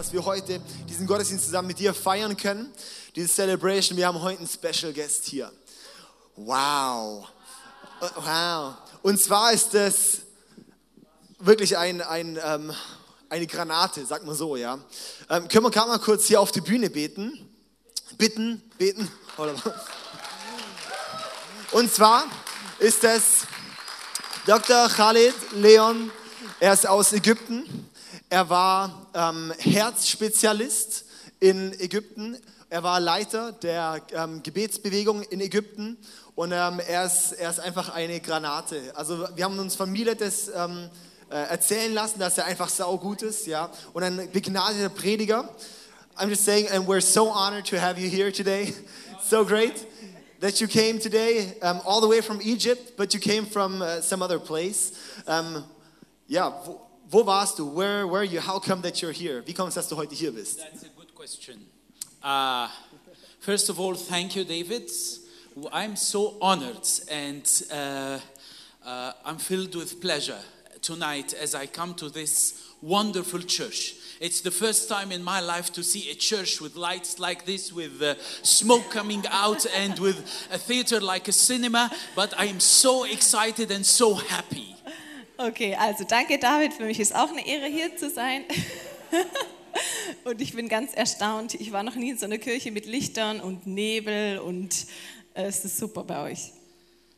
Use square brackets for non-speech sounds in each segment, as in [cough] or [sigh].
dass wir heute diesen Gottesdienst zusammen mit dir feiern können. Diese Celebration. Wir haben heute einen Special Guest hier. Wow. Wow. Und zwar ist das wirklich ein, ein, ähm, eine Granate, sagt man so, ja. Ähm, können wir gerade mal kurz hier auf die Bühne beten? Bitten, beten. Und zwar ist das Dr. Khalid Leon. Er ist aus Ägypten. Er war ähm, Herzspezialist in Ägypten. Er war Leiter der ähm, Gebetsbewegung in Ägypten und ähm, er, ist, er ist einfach eine Granate. Also wir haben uns Familie das ähm, äh, erzählen lassen, dass er einfach saugut ist, ja, und ein begnadeter Prediger. I'm just saying, and we're so honored to have you here today. So great that you came today, um, all the way from Egypt, but you came from uh, some other place. Ja, wo, wo warst du? Where were you? How come that you're here? Wie kommt es, dass du heute hier bist? That's a good question. Uh, first of all, thank you, David. I'm so honored and uh, uh, I'm filled with pleasure tonight as I come to this wonderful church. It's the first time in my life to see a church with lights like this, with uh, smoke coming out, and with a theater like a cinema. But I am so excited and so happy. Okay, also danke David, für mich ist auch eine Ehre hier zu sein. [laughs] und ich bin ganz erstaunt. Ich war noch nie in so einer Kirche mit Lichtern und Nebel und äh, es ist super bei euch.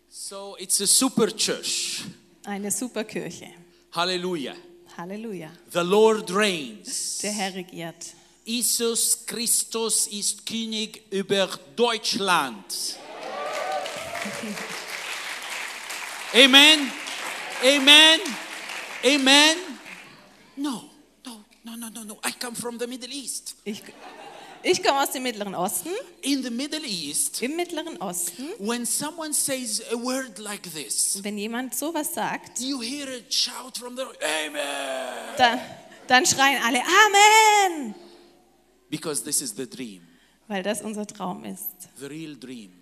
So it's a super church. Eine super Kirche. Hallelujah. Halleluja. The Lord reigns. Der Herr regiert. Jesus Christus ist König über Deutschland. Amen. Amen. Amen. No, no, no, no, no, no. I come from the Middle East. Ich, ich komme aus dem Mittleren Osten. In the Middle East, Im Mittleren Osten, when someone says a word like this, wenn jemand sowas sagt, you hear a shout from the Amen. dann, dann schreien alle Amen, Because this is the dream, weil das unser Traum ist. the real dream.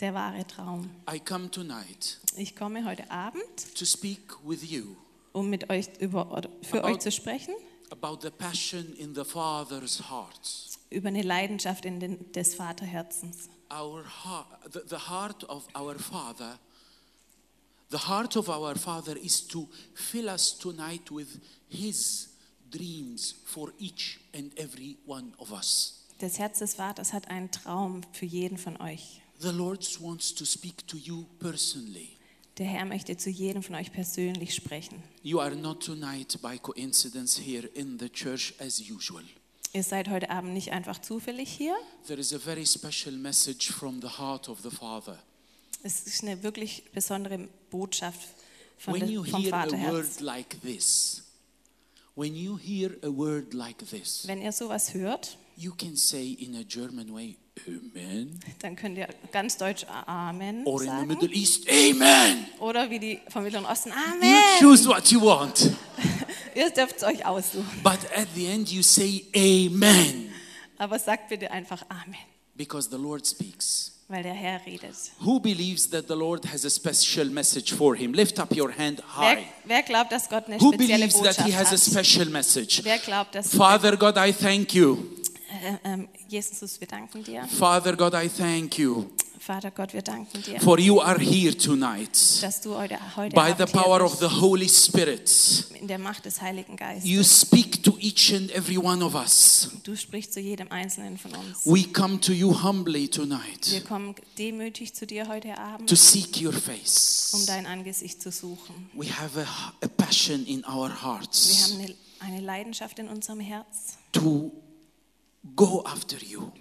Der wahre Traum. I come tonight Ich komme heute Abend, to speak with you um mit euch über, für About- euch zu sprechen, about the passion in the Father's heart. über eine Leidenschaft in den, des Vaterherzens. Our heart, the, the heart of our Father, the heart of our Father is to fill us tonight with His dreams for each and every one of us. Das Herz des Vaters hat einen Traum für jeden von euch. The Lord wants to speak to you personally. Der Herr möchte zu jedem von euch persönlich sprechen. You are not tonight by coincidence here in the church as usual. Ihr seid heute Abend nicht einfach zufällig hier. There is a very special message from the heart of the Father. Es ist eine wirklich besondere Botschaft von When you vom hear a word like this, when you hear a word like this, Wenn ihr sowas hört, you can say in a German way, Amen. dann könnt ihr ganz deutsch Amen Or in the sagen. Middle East, Amen. Oder wie die vom Mittleren Osten, You Amen. choose what you want. [laughs] Ihr dürft es euch aussuchen. But at the end, you say Amen. Aber sagt bitte einfach Amen, Because the Lord speaks. weil der Herr redet. Who believes that the Lord has a special message for him? Lift up your hand Wer, high. wer glaubt, dass Gott eine Who spezielle believes that he has a hat? special message? Wer glaubt, dass Father God, I thank you. Äh, ähm, Jesus, wir danken dir. Father God, I thank you. Vater Gott, wir danken dir, For you are here tonight. dass du heute, heute By the power of the Holy Spirit. in der Macht des Heiligen Geistes. You speak to each and every one of us. Du sprichst zu jedem Einzelnen von uns. We come to you humbly Wir tonight kommen demütig zu dir heute Abend, to seek your face. um dein Angesicht zu suchen. We have a, a passion in our Wir hearts haben eine, eine Leidenschaft in unserem Herz, to go after you,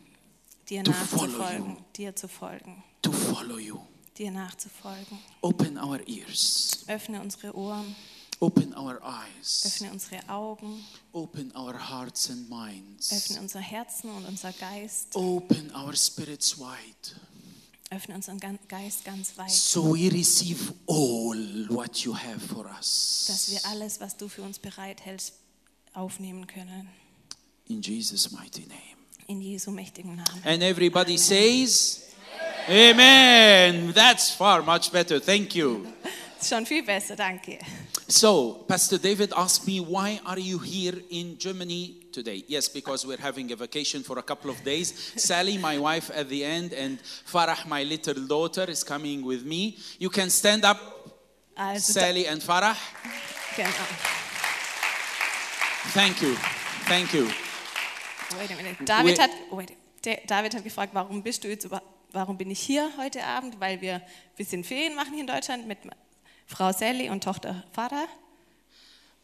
dir To nachzufolgen, dir zu folgen, to follow you. dir nachzufolgen. Open our ears, Öffne unsere Ohren, open our eyes, öffne unsere Augen, open our hearts and minds, öffne unser Herzen und unser Geist, open our spirits wide. öffne unseren Geist ganz weit, So we receive all what you have for dass us. wir alles, was du für uns bereithältst, aufnehmen können. In Jesus' mighty name. In Jesu mächtigen Namen. And everybody says, Amen. That's far much better. Thank you. [laughs] Schon viel besser, danke. So, Pastor David asked me, why are you here in Germany today? Yes, because we're having a vacation for a couple of days. Sally, my wife, at the end, and Farah, my little daughter, is coming with me. You can stand up, ah, Also, Sally and Farah. genau. Thank you. Thank you. Wait a minute. David hat, wait. David hat gefragt, warum bist du jetzt über, warum bin ich hier heute Abend? Weil wir ein bisschen Ferien machen hier in Deutschland mit Frau Sally und Tochter Farah.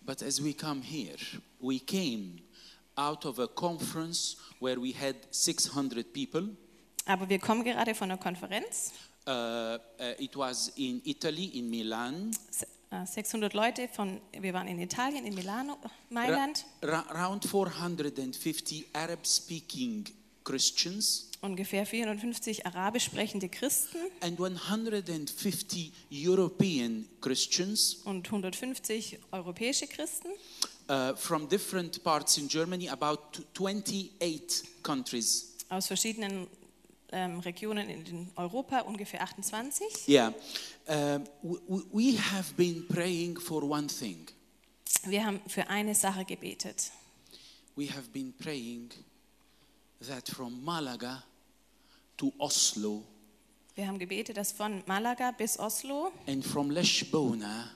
But as we come here, we came out of a conference where we had 600 people. Aber wir kommen gerade von einer Konferenz. Uh, uh, it was in Italy, in Milan. Se- äh, 600 Leute von, wir waren in Italien, in Milano, Mailand. ra- around 450 Arab speaking Christians Ungefähr 450 arabisch sprechende Christen and 150 European Christians und 150 europäische Christen uh, from different parts in Germany, about 28 countries. aus verschiedenen ähm, Regionen in Europa, ungefähr 28. Yeah. Um, we, have been praying for one thing. Wir haben für eine Sache gebetet. We have been praying that from Malaga to Oslo Wir haben gebetet, dass von Malaga bis Oslo and from Leshbona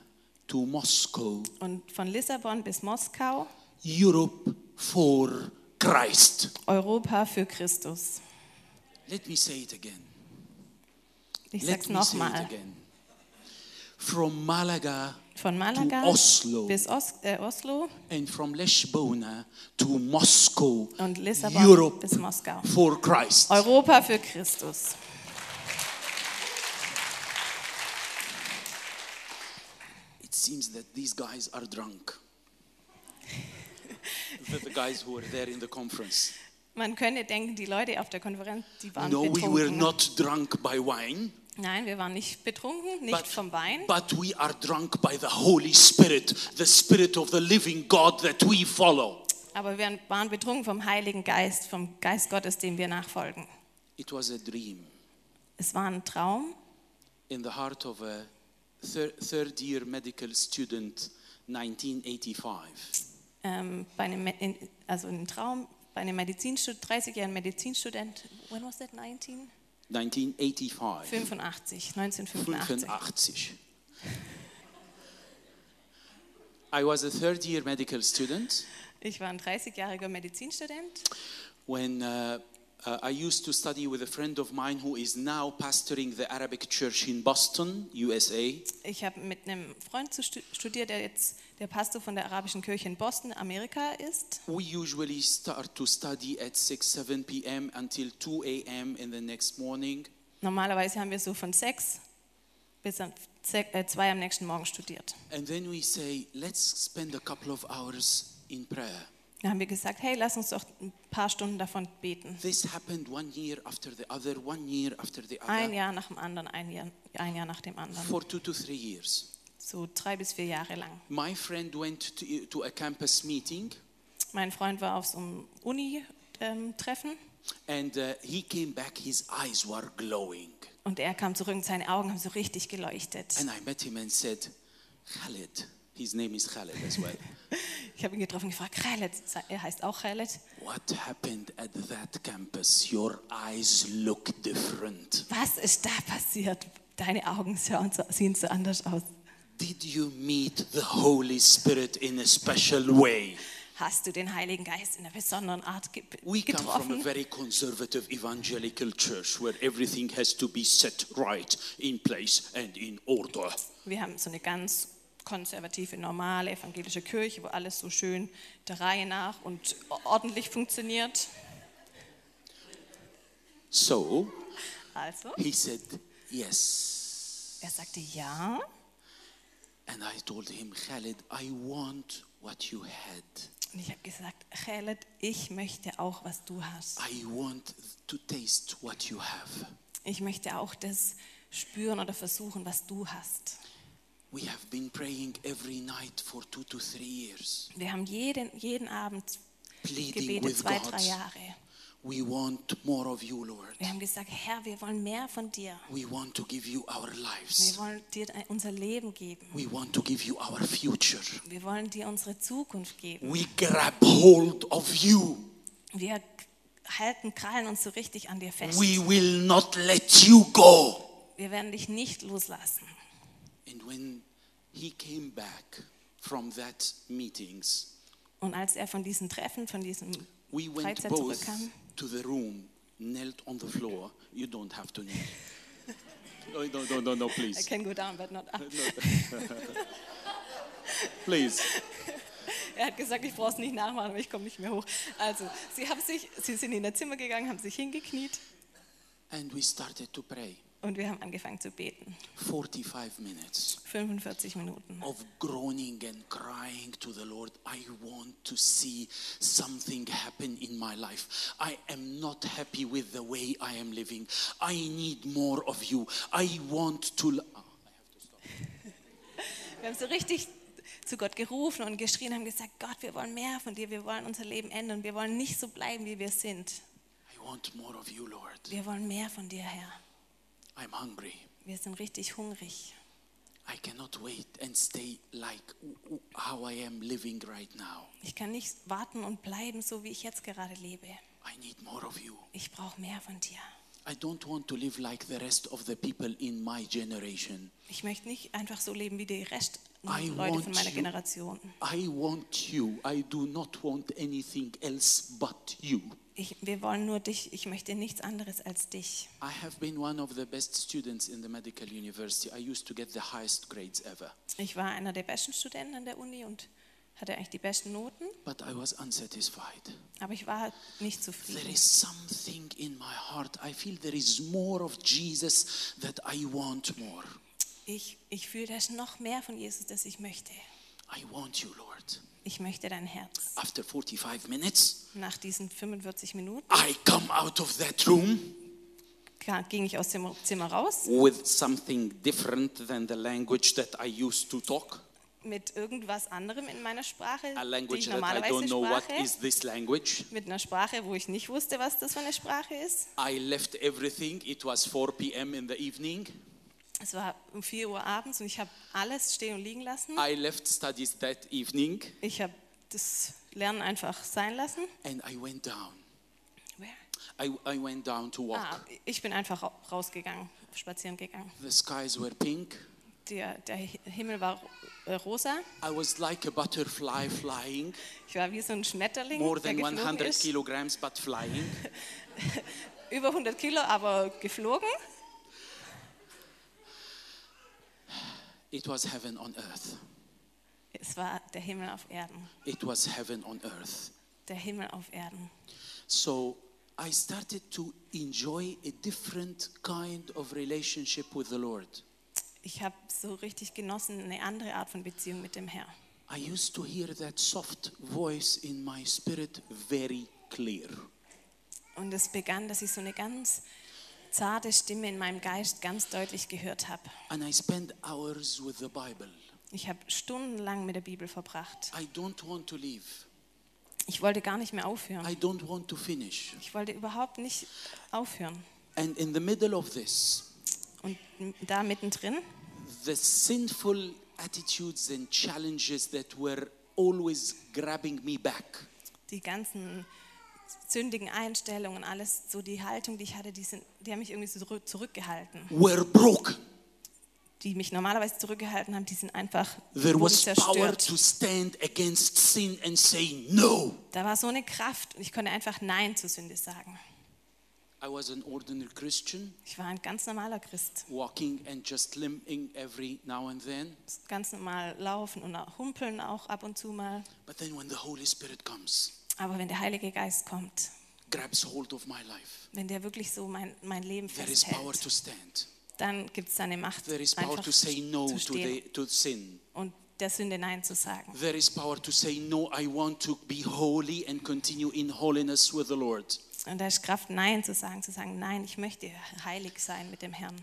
to Moscow, und von Lissabon bis Moskau Europe for Christ. Europa für Christus. Let me say it again. Ich Let sag's me say it nochmal. again. From Malaga Von Malaga to Oslo bis Os äh, Oslo and from Leshbona to Moscow, und Lissabon Europe bis Moskau. for Christ. Europa für Christus. It seems that these guys are drunk. [laughs] the guys who were there in the conference. Man könnte denken, die Leute auf der Konferenz, die waren No, we were betrunken. not drunk by wine, Nein, wir waren nicht betrunken, nicht but, vom Wein, but we are drunk by the Holy Spirit, the Spirit of the living God that we follow. aber wir waren betrunken vom Heiligen Geist, vom Geist Gottes, dem wir nachfolgen. It was a dream Es war ein Traum in the heart of a thir- third year medical student, 1985. ähm, bei einem, also ein Traum bei einem Medizinstudent, 30-jährigen Medizinstudent. When was that? 19? 1985. 85, 1985. 85. I was a third year medical student Ich war ein 30-jähriger Medizinstudent when uh, uh, I used to study with a friend of mine who is now pastoring the Arabic church in Boston, USA. Ich habe mit einem Freund studiert, der jetzt der Pastor von der arabischen Kirche in Boston, Amerika ist. We usually start to study at 6, 7 p.m. until 2 a.m. in the next morning. Normalerweise haben wir so von sechs bis an ze- äh, zwei am nächsten Morgen studiert. And then we say, let's spend a couple of hours in prayer. Da haben wir gesagt, hey, lass uns doch ein paar Stunden davon beten. This happened one year after the other, one year after the Ein other, Jahr nach dem anderen, ein Jahr, ein Jahr nach dem anderen. for two to three years. So drei bis vier Jahre lang. My friend went to, to a campus meeting Mein Freund war auf so einem Uni-Treffen and uh, he came back, his eyes were glowing. und er kam zurück und seine Augen haben so richtig geleuchtet. And I met him and said, Khaled, his name is Khaled as well. [laughs] Ich habe ihn getroffen und gefragt, Khaled, er heißt auch Khaled. what happened at that campus? Your eyes look different. Was ist da passiert? Deine Augen sehen so, sehen so anders aus. Did you meet the Holy Spirit in a special way? Hast du den Heiligen Geist in einer besonderen Art ge We come from a getroffen? very conservative evangelical church where everything has to be set right in place and in order. Wir haben so eine ganz konservative, normale evangelische Kirche, wo alles so schön der Reihe nach und ordentlich funktioniert. So Also, he said, Yes. er sagte ja. And I told him, Khaled, I want what you had. Und ich habe gesagt, Khaled, ich möchte auch, was du hast. I want to taste what you have. Ich möchte auch das spüren oder versuchen, was du hast. We have been praying every night for two to three years, Wir haben jeden, jeden Abend pleading gebetet, with zwei, God. drei Jahre. We want more of you, Lord. Wir haben gesagt, Herr, wir wollen mehr von dir. We want to give you our Wir lives. wollen dir unser Leben geben. We want to give you our future. Wir wollen dir unsere Zukunft geben. We grab hold of you. Wir halten, krallen uns so richtig an dir fest. We will not let you go. Wir werden dich nicht loslassen. And when he came back from that meetings, Und als er von diesen Treffen, von diesem we went Freizeit both zurückkam, to the room, knelt on the floor. You don't have to kneel. No, no, no, no, no, I please. can go down, but not up. Please. Er hat gesagt, ich brauche es nicht nachmachen, aber ich komme nicht mehr hoch. Also, sie, haben sich, sie sind in das Zimmer gegangen, haben sich hingekniet And we started to pray. Und wir haben angefangen zu beten. 45 minutes 45 Minuten. of groaning and crying to the Lord. I want to see something happen in my life. I am not happy with the way I am living. I need more of you. I want to. Ah, I have to stop. [laughs] Wir haben so richtig zu Gott gerufen und geschrien, haben gesagt, Gott, wir wollen mehr von dir, wir wollen unser Leben ändern, wir wollen nicht so bleiben, wie wir sind. I want more of you, Lord. Wir wollen mehr von dir, Herr. I'm hungry. Wir sind richtig hungrig. I cannot wait and stay like how I am living right now. Ich kann nicht warten und bleiben, so wie ich jetzt gerade lebe. I need more of you. Ich brauche mehr von dir. I don't want to live like the rest of the people in my generation. Ich möchte nicht einfach so leben wie die Rest I Leute von meiner you. Generation. I want you. I do not want anything else but you. Ich, wir wollen nur dich. Ich möchte nichts anderes als dich. I have been one of the best students in the medical university. I used to get the highest grades ever, Ich war einer der besten Studenten an der Uni und hatte eigentlich die besten Noten, but I was unsatisfied. aber ich war nicht There zufrieden. is something in my heart. I feel there is more of Jesus that I want more. Ich, ich fühle, da ist noch mehr von Jesus, das ich möchte. I want you, Lord. Ich möchte dein Herz. After 45 minutes, Nach diesen 45 Minuten I come out of that room ging ich aus dem Zimmer raus with something different than the language that I used to talk. mit irgendwas anderem in meiner Sprache, A die ich that I normalerweise don't know what sprache. is this language. Mit einer Sprache, wo ich nicht wusste, was das für eine Sprache ist. I left everything. It was 4 p.m. in the evening. Es war um 4 Uhr abends und ich habe alles stehen und liegen lassen. I left studies that evening Ich habe das Lernen einfach sein lassen. and I went down. Where? I, I went down to walk. Ah, ich bin einfach ra- rausgegangen, spazieren gegangen. The skies were pink. Der, der Himmel war äh, rosa. I was like a butterfly flying, Ich war wie so ein Schmetterling, more der than geflogen 100 ist. kilograms, but flying. [laughs] Über 100 Kilo, aber geflogen. It was heaven on earth. Es war der Himmel auf Erden. It was heaven on earth. Der Himmel auf Erden. So I started to enjoy a different kind of relationship with the Lord. Ich habe so richtig genossen, eine andere Art von Beziehung mit dem Herrn. I used to hear that soft voice in my spirit very clear. Und es begann, dass ich so eine ganz zarte Stimme in meinem Geist ganz deutlich gehört habe. And I spend hours with the Bible. Ich habe stundenlang mit der Bibel verbracht. I don't want to leave. Ich wollte gar nicht mehr aufhören. I don't want to finish. Ich wollte überhaupt nicht aufhören. And in the middle of this, Und da mittendrin the sinful attitudes and challenges that were always grabbing me back die ganzen sündigen Einstellungen, alles so die Haltung, die ich hatte, die, sind, die haben mich irgendwie so zurück, zurückgehalten. were broken. Die mich normalerweise zurückgehalten haben, die sind einfach There was power to stand against sin and say no. Da war so eine Kraft und ich konnte einfach Nein zur Sünde sagen. I was an ordinary Christian, Ich war ein ganz normaler Christ. walking and just limping every now and then. Ganz normal laufen und humpeln auch ab und zu mal. But then when the Holy Spirit comes, Aber wenn der Heilige Geist kommt, grabs hold of my life, wenn der wirklich so mein, mein Leben there is power festhält, to stand. Dann gibt es seine Macht, There is power einfach to say no zu to, stehen the, to sin. und der Sünde Nein zu sagen. There is power to say no, I want to be holy and continue in holiness with the Lord. Und da ist Kraft, Nein zu sagen, zu sagen, nein, ich möchte heilig sein mit dem Herrn.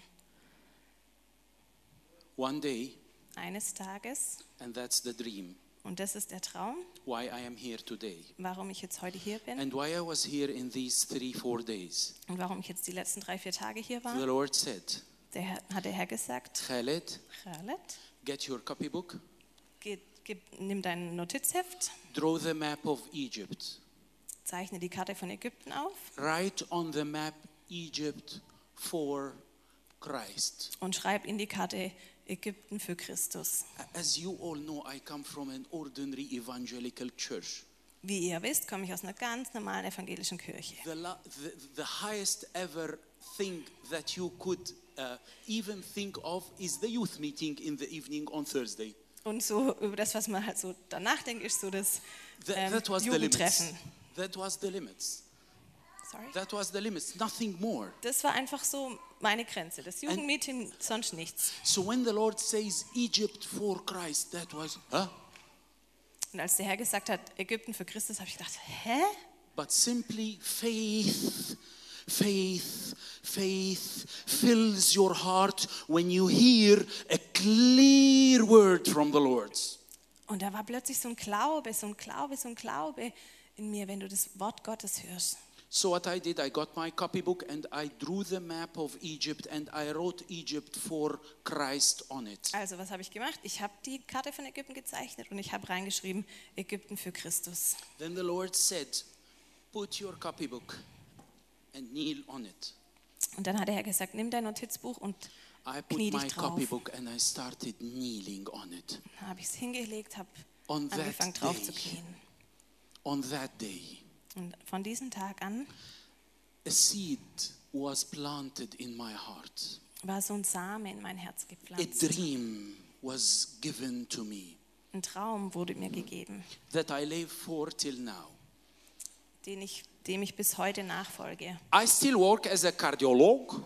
One day, Eines Tages, and that's the dream, Und das ist der Traum, why I am here today. warum ich jetzt heute hier bin And why I was here in these three, four days. und warum ich jetzt die letzten drei, vier Tage hier The war. Lord said, Der Herr, hat der Herr gesagt, Khaled, Khaled, get your copybook, geh, gib, nimm dein Notizheft, draw the map of Egypt. zeichne die Karte von Ägypten auf Write on the map Egypt for Christ. und schreib in die Karte Ägypten für Christus. As you all know, I come from an ordinary evangelical church. Wie ihr wisst, komme ich aus einer ganz normalen evangelischen Kirche. The, the, the highest ever thing that you could uh, even think of is the youth meeting in the evening on Thursday. Und so über das, was man halt so danach denkt, ist so das That, ähm, that limits. Jugendtreffen. That was the limits. Sorry. That was the limits. Nothing more. Das war einfach so meine Grenze. Das Jugendmeeting, sonst nichts. So when the Lord says Egypt for Christ, that was, huh? Und als der Herr gesagt hat, Ägypten für Christus, habe ich gedacht, hä? But simply faith, faith, faith fills your heart when you hear a clear word from the Lord. Und da war plötzlich so ein Glaube, so ein Glaube, so ein Glaube in mir, wenn du das Wort Gottes hörst. So what I did, I got my copybook and I drew the map of Egypt and I wrote Egypt for Christ on it. Also was habe ich gemacht? Ich habe die Karte von Ägypten gezeichnet und ich habe reingeschrieben, Ägypten für Christus. Then the Lord said, put your copybook and kneel on it. Und dann hat der Herr gesagt, nimm dein Notizbuch und I knie dich my drauf. copybook and I started kneeling on it. Dann habe ich es hingelegt, habe On that angefangen drauf zu day. knien. On that day, Und von diesem Tag an a seed was planted in my heart. war so ein Same in mein Herz A gepflanzt. dream was given to me Ein Traum wurde mir gegeben, that I live for till now. den ich, dem ich bis heute nachfolge. I still work as a cardiolog,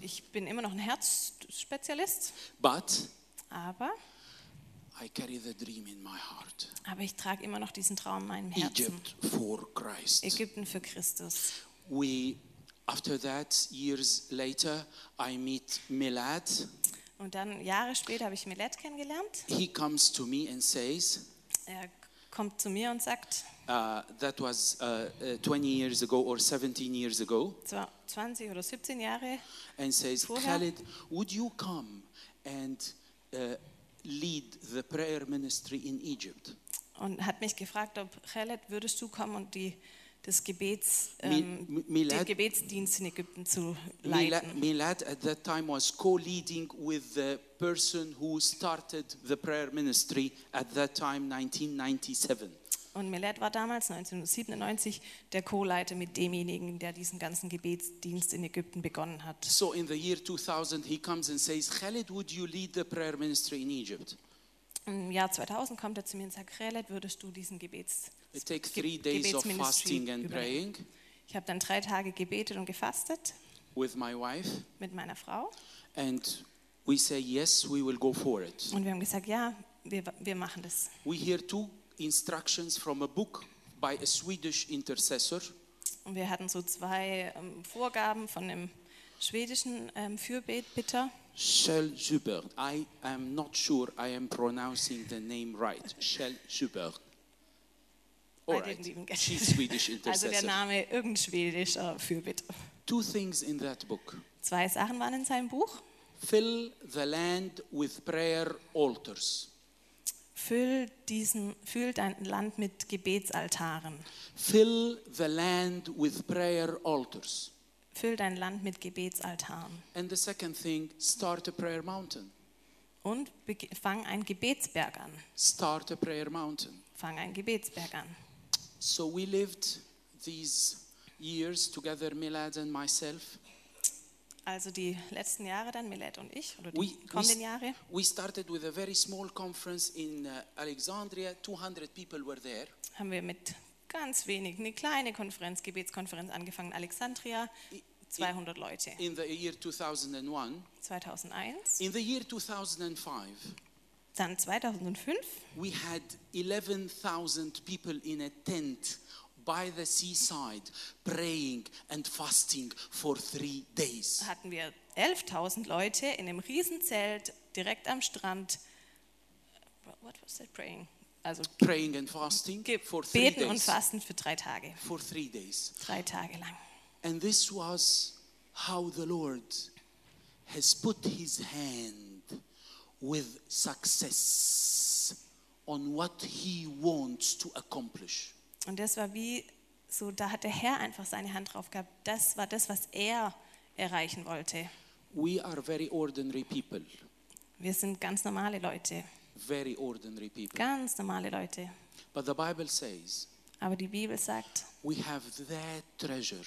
Ich bin immer noch ein Herzspezialist, but aber, I carry the dream in my heart. aber ich trage immer noch diesen Traum in meinem Herzen. Egypt for Christ. Ägypten für Christus. We, after that, years later, I meet Milad. Und dann Jahre später habe ich Milet kennengelernt. He comes to me and says, Er kommt zu mir und sagt, uh, that was uh, uh, 20 years ago or 17 years ago, zwar 20 oder 17 Jahre, and says, Vorher- Khalid, would you come and uh, lead the prayer ministry in Egypt? und hat mich gefragt, ob Khaled, würdest du kommen und die, das Gebets, ähm, Milad- Gebetsdienst in Ägypten zu Milad, leiten. Milad at that time was co-leading with the person who started the prayer ministry at that time, 1997. Und Milet war damals 1997 der Co-Leiter mit demjenigen, der diesen ganzen Gebetsdienst in Ägypten begonnen hat. So in the year 2000, he comes and says, Khalid, would you lead the prayer ministry in Egypt? Im Jahr 2000 kommt er zu mir und sagt, Khaled, würdest du diesen Gebets, It takes Ge- three days of Gebetsministry Ich habe dann drei Tage gebetet und gefastet with my wife, mit meiner Frau. and we say, yes, we will go for it. Und wir haben gesagt, ja, wir, wir machen das. We hear two instructions from a book by a Swedish intercessor. Und wir hatten so zwei ähm, Vorgaben von einem schwedischen ähm, Fürbitter. Shell Schubert. I am not sure I am pronouncing the name right. Shell Schubert. All I didn't even get it. Swedish [laughs] Also der. Name irgendein schwedischer Fürbitter. Two things in that book. Zwei Sachen waren in seinem Buch. Fill the land with prayer altars. Füll, diesen, füll dein Land mit Gebetsaltaren. Fill the land with prayer altars. Füll dein Land mit Gebetsaltaren. And the second thing, start a prayer mountain. Und fang einen Gebetsberg an. Start a prayer mountain. Fang einen Gebetsberg an. So we lived these years together, Milad and myself. Also die letzten Jahre dann, Milet und ich, oder die We, we, kommenden Jahre, we started with a very small conference in uh, Alexandria. 200 people were there. haben wir mit ganz wenig, eine kleine Konferenz, Gebetskonferenz angefangen in Alexandria, 200 Leute. In the year 2001. 2001, In the year 2005, dann 2005 we had 11,000 people in a tent by the seaside praying and fasting for three days. hatten wir 11.000 Leute in einem Riesenzelt direkt am Strand. What was that praying? Also praying and fasting for three beten und days. fasten für drei Tage. For three days. Drei Tage lang. And this was how the Lord has put his hand with success on what he wants to accomplish. Und das war wie so, da hat der Herr einfach seine Hand drauf gehabt. Das war das, was er erreichen wollte. We are very ordinary people, Wir sind ganz normale Leute. very ordinary people. Ganz normale Leute. But the Bible says Aber die Bibel sagt, we have that treasure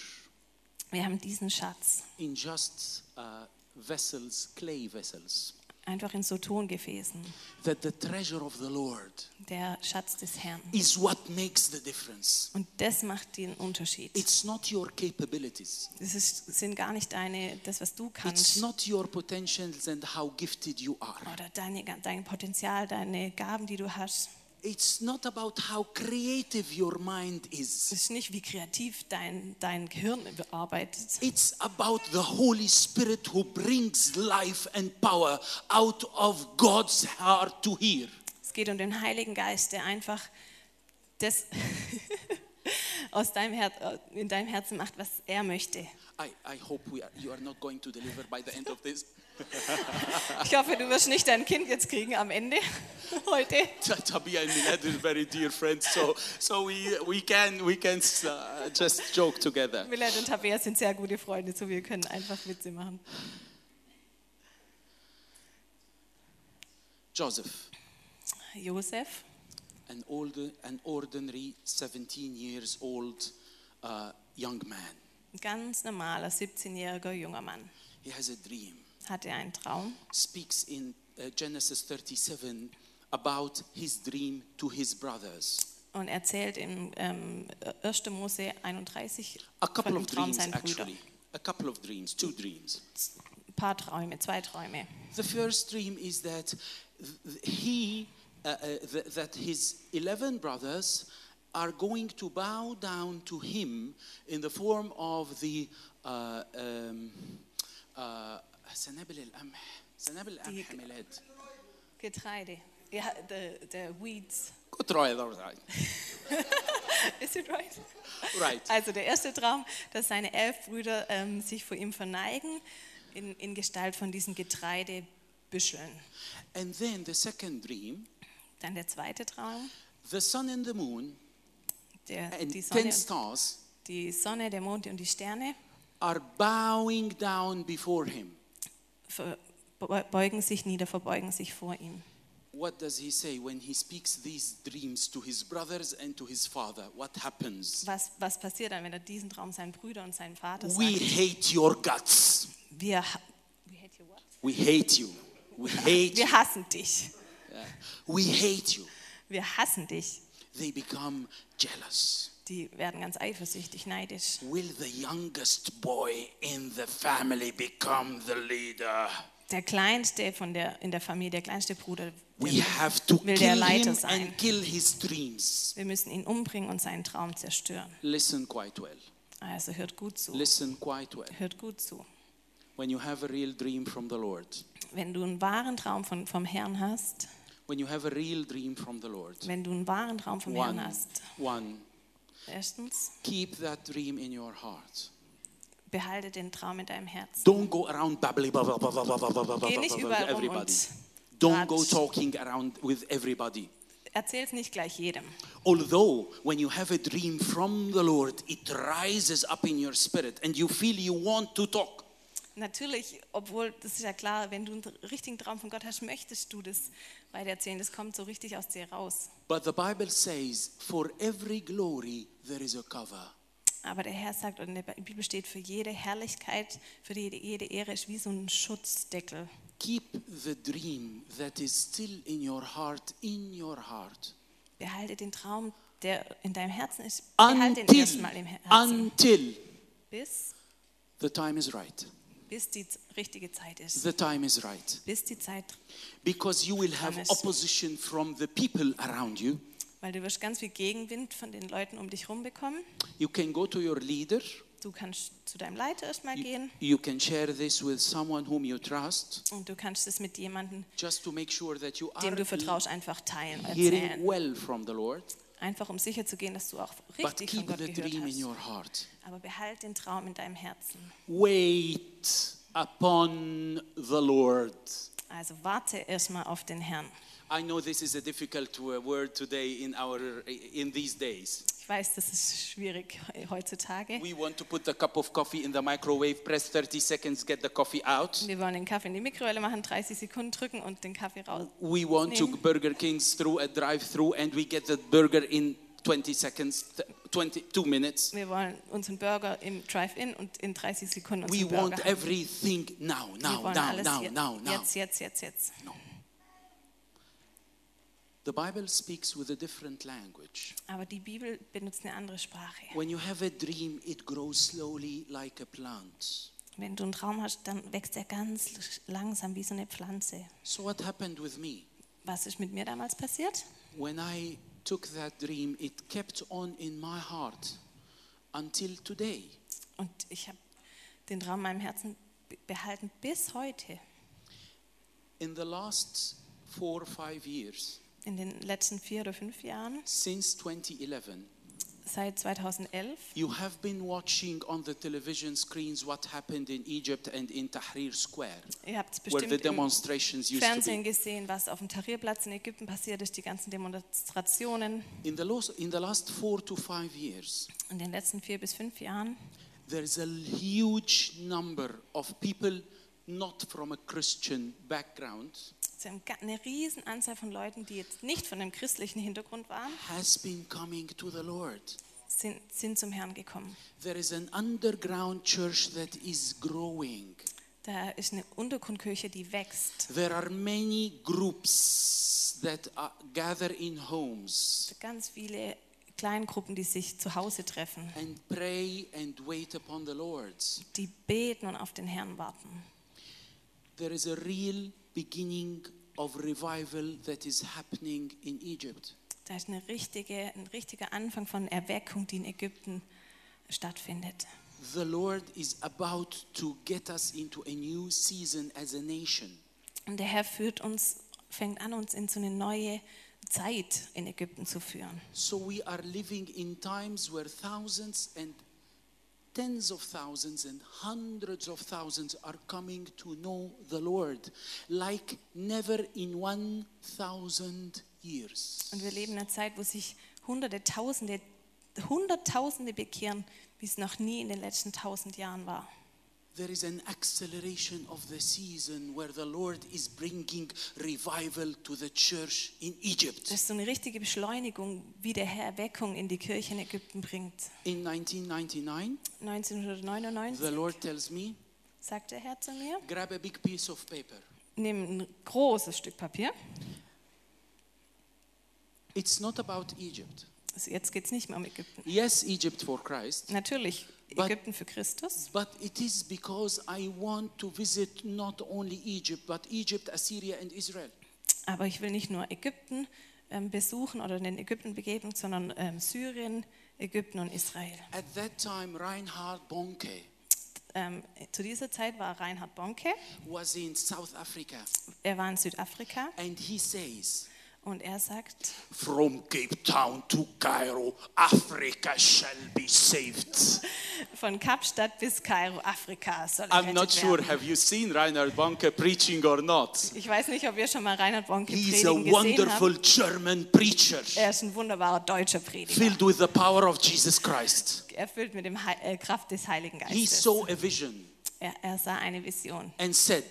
wir haben diesen Schatz in just uh, vessels, clay vessels. Einfach in so Tongefäßen. That the treasure of the Lord Der Schatz des Herrn. is what makes the difference. Und das macht den Unterschied. It's not your capabilities. Das ist, sind gar nicht deine, das, was du It's kannst. not your potentials and how gifted you are. Oder deine, dein Potenzial, deine Gaben, die du hast. It's not about how creative your mind Es is. ist nicht, wie kreativ dein, dein Gehirn arbeitet. It's about the Holy Spirit who brings life and power out of God's heart to hear. Es geht um den Heiligen Geist, der einfach das [laughs] aus deinem Herz, in deinem Herzen macht, was er möchte. I, I hope we are, you are not going to deliver by the end of this. Ich hoffe, du wirst nicht dein Kind jetzt kriegen am Ende [laughs] heute. Tabia and Milad are very dear friends, so, so we, we can, we can uh, just joke together. Millard und Tabea sind sehr gute Freunde, so wir können einfach Witze machen. Joseph, Josef, an, old, an ordinary 17 years old uh, young man, ein ganz normaler 17-jähriger junger Mann, he has a dream. Hatte einen Traum speaks in uh, Genesis 37 about his dream to his brothers. und erzählt in ähm, 1. Mose 31 A couple von of dem Traum dreams, seiner Brüder. actually. A couple of dreams, two dreams. Ein paar Träume, zwei Träume. The first dream is that th- he, uh, uh, th- that his 11 brothers are going to bow down to him in the form of the uh, um, uh, سنابل القمح سنابل القمح Die- ميلاد Getreide. Ja, the, the weeds. Good try, right. [laughs] Is it right? Right. Also der erste Traum, dass seine elf Brüder ähm, sich vor ihm verneigen in, in Gestalt von diesen Getreidebüscheln. And then the second dream, Dann der zweite Traum, the sun and the moon der, and die, 10 Sonne, stars die Sonne, der Mond und die Sterne are bowing down before him. beugen sich nieder, verbeugen sich vor ihm. What does he say when he speaks these dreams to his brothers and to his father? What happens? Was, was passiert dann, wenn er diesen Traum seinen Brüdern und seinem Vater sagt? We hate your guts. Wir, we hate you what? We hate you. We [laughs] hate you. Wir hassen dich. We hate you. Wir hassen dich. They become jealous. Die werden ganz eifersüchtig, neidisch. Will the youngest boy in the family become the leader? Der kleinste von der, in der Familie, der kleinste Bruder, We have to will der Leiter sein. and kill his dreams. wir müssen ihn umbringen und seinen Traum zerstören. Listen quite well. Also hört gut zu. Listen quite well. Hört gut zu. When you have a real dream from the Lord, Wenn du einen wahren Traum von, vom Herrn hast, when you have a real dream from the Lord, wenn du einen wahren Traum vom Herrn one, hast, one, Erstens. Keep that dream in your heart. Behalte den Traum in deinem Herzen. Don't go around bubbly, Geh nicht überall rum everybody. und Don't go talking around with everybody. Erzähl's nicht gleich jedem. Although when you have a dream from the Lord, it rises up in your spirit and you feel you want to talk. Natürlich, obwohl, das ist ja klar, wenn du einen richtigen Traum von Gott hast, möchtest du das weiter erzählen. Das kommt so richtig aus dir raus. But the Bible says, for every glory, there is a cover. Aber der Herr sagt, und in der Bibel steht, für jede Herrlichkeit, für jede, jede Ehre ist wie so ein Schutzdeckel. Keep the dream that is still in your heart in your heart Behalte den Traum, der in deinem Herzen ist, behalte den until, erstmal im Herzen, until bis, the time is right. Bis die richtige Zeit ist. The time is right. Bis die Zeit, Because you will have opposition from the people around you. weil du wirst ganz viel Gegenwind von den Leuten um dich herum bekommen. You can go to your leader Du kannst zu deinem Leiter erstmal You, gehen you can share this with someone whom you trust, und du kannst es mit jemandem, sure dem du vertraust, einfach teilen, hearing erzählen. well from the Lord, Einfach um sicher zu gehen, dass du auch richtig von Gott gehört hast. Aber behalt den Traum in deinem Herzen. Wait upon the Lord. Also warte erstmal auf den Herrn. I know this is a difficult uh, word today in our in these days. Ich weiß, das ist schwierig heutzutage. We want to put the cup of coffee in the microwave, press 30 seconds, get the coffee out. Wir wollen den Kaffee in die Mikrowelle machen, 30 Sekunden drücken und den Kaffee raus. We want to. Burger Kings through a drive-through and we get the burger in 20 seconds, th- 22 minutes. Wir wollen unseren Burger im Drive-In und in 30 Sekunden We unseren Burger want haben. everything now, Wir now, wollen now, alles now, je- now, now. jetzt, jetzt, jetzt, jetzt. The Bible speaks with a different language. Aber die Bibel benutzt eine andere Sprache. When you have a dream, it grows slowly like a plant. Wenn du einen Traum hast, dann wächst er ganz langsam wie so eine Pflanze. So what happened with me? Was ist mit mir damals passiert? When I took that dream, it kept on in my heart until today. Und ich habe den Traum in meinem Herzen be- behalten bis heute. In the last four or five years, In den letzten vier oder fünf Jahren, since 2011, seit 2011, you have been watching on the television screens what happened in Egypt and in Tahrir Square, ihr habt where the bestimmt im demonstrations to Fernsehen gesehen, was auf dem Tahrirplatz in Ägypten passiert ist, die ganzen Demonstrationen. In the, los- in the last four to five years, In den letzten vier bis fünf Jahren there's a huge number of people not from a Christian background ga- eine riesen Anzahl von Leuten, die jetzt nicht von einem christlichen Hintergrund waren, has been coming to the Lord. sind, sind zum Herrn gekommen. There is an underground church that is growing. Da ist eine Untergrundkirche, die wächst. There are many groups that gather in homes Ganz viele Kleingruppen, die sich zu Hause treffen, and pray and wait upon the Lord. die beten und auf den Herrn warten. There is a real beginning of revival that is happening in Egypt. Da ist eine richtige, ein richtiger Anfang von Erweckung, die in Ägypten stattfindet. The Lord is about to get us into a new season as a nation. Und der Herr führt uns, fängt an, uns in so eine neue Zeit in Ägypten zu führen. So we are living in times where thousands and tens of thousands and hundreds of thousands are coming to know the Lord like never in 1000 years. Und wir leben in einer Zeit, wo sich Hunderte, Tausende, Hunderttausende bekehren, wie es noch nie in den letzten tausend Jahren war. There is an acceleration of the season where the Lord is bringing revival to the church in Egypt. Das ist so eine richtige Beschleunigung, wie der Herr Erweckung in die Kirche in Ägypten bringt. In 1999, the 1999 Lord tells me, sagt der Herr zu mir, grab a big piece of paper. nimm ein großes Stück Papier. It's not about Egypt. Also jetzt geht es nicht mehr um Ägypten. Yes, Egypt for Christ. Natürlich Ägypten für Christus, But it is because I want to visit not only Egypt, but Egypt, Assyria, and Israel. aber ich will nicht nur Ägypten ähm, besuchen oder in den Ägypten begeben, sondern ähm, Syrien, Ägypten und Israel. At that time, Reinhard Bonke Ähm, zu dieser Zeit war Reinhard Bonke, was in South Africa, er war in Südafrika and he says, und er sagt, From Cape Town to Cairo, Africa shall be saved. [laughs] von Kapstadt bis Kairo, Afrika soll I'm not sure, werden. have you seen Reinhard Bonke preaching or not? Ich weiß nicht, ob ihr schon mal Reinhard Bonke He's a predigen gesehen wonderful habt. German preacher, Er ist ein wunderbarer deutscher Prediger, filled with the power of Jesus Christ. erfüllt mit dem Hei- äh, Kraft des Heiligen He Geistes. saw a vision Er, er sah eine Vision and said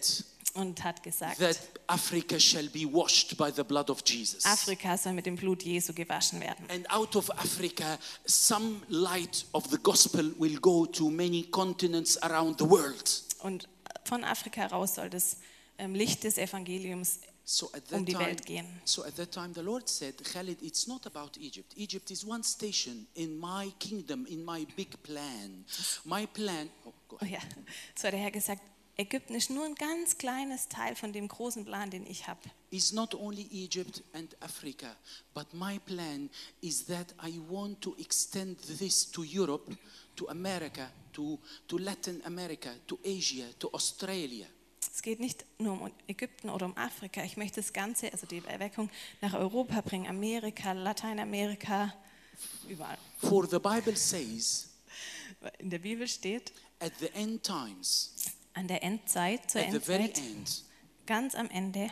und hat gesagt, that Africa shall be washed by the blood of Jesus. Afrika soll mit dem Blut Jesu gewaschen werden. And out of Africa, some light of the gospel will go to many continents around the world. Und von Afrika heraus soll das ähm, Licht des Evangeliums So at um that die time, Welt gehen. so at that time, the Lord said, Khalid, it's not about Egypt. Egypt is one station in my kingdom, in my big plan. My plan. Oh, go Oh ahead. ja, so hat der Herr gesagt, Ägypten ist nur ein ganz kleines Teil von dem großen Plan, den ich habe. is not only Egypt and Africa, but my plan is that I want to extend this to Europe, to America, to, to Latin America, to Asia, to Australia. Es geht nicht nur um Ägypten oder um Afrika. Ich möchte das Ganze, also die Erweckung, nach Europa bringen. Amerika, Lateinamerika, überall. For the Bible says, In der Bibel steht, at the end times, an der Endzeit, zur at the very Endzeit, end, ganz am Ende,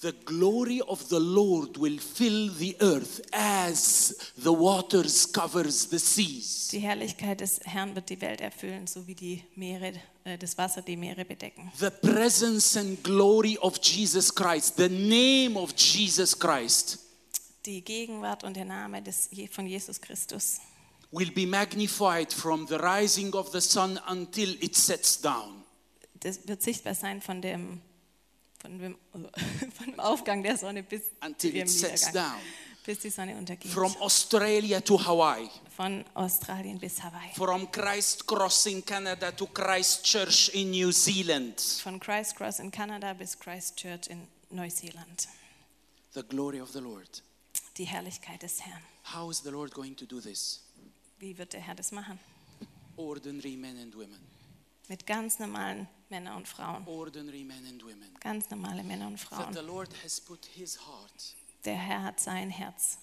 the glory of the Lord will fill the earth as the waters covers the seas. die Herrlichkeit des Herrn wird die Welt erfüllen, so wie die Meere, äh, das Wasser die Meere bedecken. The presence and glory of Jesus Christ, the name of Jesus Christ, Die Gegenwart und der Name des, von Jesus Christus will be magnified from the rising of the sun until it sets down. das wird sichtbar sein von dem, von dem, [laughs] von dem Aufgang der Sonne bis Until it sets down. bis die Sonne untergeht. From Australia to Hawaii, von Australien bis Hawaii. from Christ Cross in Canada to Christ Church in New Zealand. Von Christchurch in Kanada bis Christchurch in Neuseeland. The glory of the Lord. Die Herrlichkeit des Herrn. How is the Lord going to do this? Wie wird der Herr das machen? Ordinary men and women. Mit ganz normalen Männern und Frauen. Ordinary men and women. Ganz normale Männer und That the Frauen. Lord has put his heart, Der Herr hat sein Herz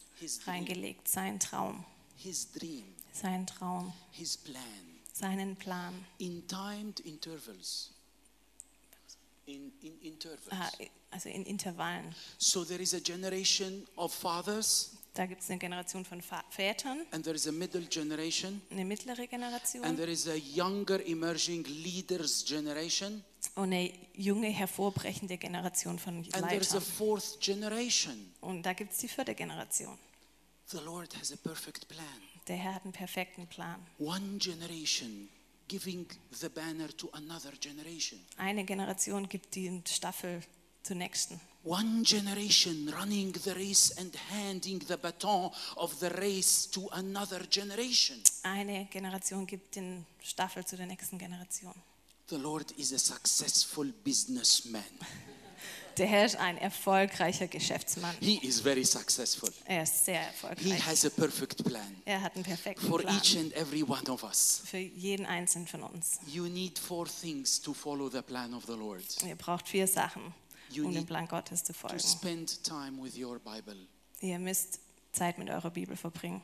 reingelegt, seinen Traum, his dream, seinen Traum, his plan seinen Plan. in timed intervals. In, in intervals. Ah, Also in Intervallen. So there is a generation of fathers, Da gibt es eine Generation von Vätern, and there is a middle generation, eine mittlere and Generation there is a younger emerging leaders generation, und eine junge, hervorbrechende Generation von and there is a Leitern. fourth generation. Und da gibt es die vierte Generation. The Lord has a perfect plan. Der Herr hat einen perfekten Plan. One generation giving the banner to another generation. Eine Generation gibt die Staffel zur nächsten. One generation running the race and handing the baton of the race to another generation. Eine Generation gibt den Staffel zu der nächsten Generation. The Lord is a successful businessman. Der Herr ist ein erfolgreicher Geschäftsmann. He is very successful. Er ist sehr He erfolgreich. has a perfect plan Er hat einen perfekten for Plan each and every one of us. für jeden einzelnen von uns. You need four things to follow the plan of the Lord. Ihr braucht vier Sachen, You um dem Plan Gottes zu folgen. spend time with your Bible. Ihr müsst Zeit mit eurer Bibel verbringen.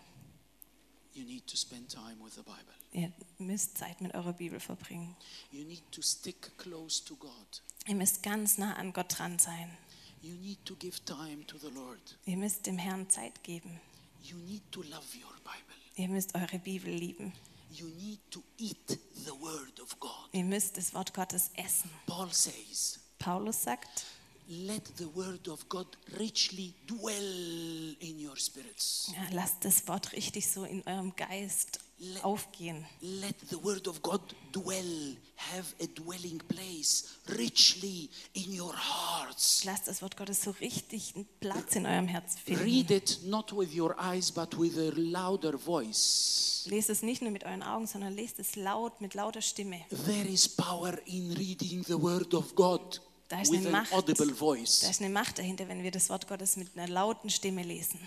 You need to spend time with the Bible. Ihr müsst Zeit mit eurer Bibel verbringen. You need to stick close to God. Ihr müsst ganz nah an Gott dran sein. You need to give time to the Lord. Ihr müsst dem Herrn Zeit geben. You need to love your Bible. Ihr müsst eure Bibel lieben. You need to eat the Word of God. Ihr müsst das Wort Gottes essen. Paul says, Paulus sagt, Let the Word of God richly dwell in your spirits. ja, lasst das Wort richtig so in eurem Geist aufgehen. Let the Word of God dwell, have a dwelling place richly in your hearts. Lasst das Wort Gottes so richtig einen Platz in eurem Herz finden. Read it not with your eyes, but with a louder voice. Lest es nicht nur mit euren Augen, sondern lest es laut, mit lauter Stimme. There is power in reading the Word of God Da ist eine Macht. Da ist eine Macht dahinter, wenn wir das Wort Gottes mit einer lauten Stimme lesen.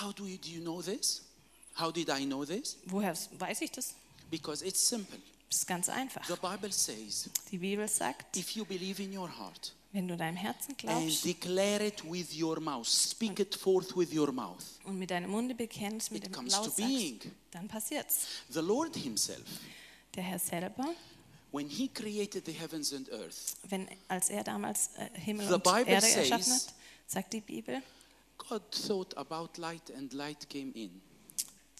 How do you, do you know this? How did I know this? Woher weiß ich das? Because it's simple. Das ist ganz einfach. The Bible says, Die Bibel sagt, if you believe in your heart wenn du deinem Herzen and glaubst declare it with your mouth, speak it forth with your mouth, und mit deinem Munde bekennst, mit It dem comes to Laut being. sagst, dann passiert's. the Lord Himself, Der Herr selber, when He created the heavens and earth, wenn, als er damals äh, Himmel The und Bible Erde says- erschaffen hat, sagt die Bibel, God thought about light and light came in.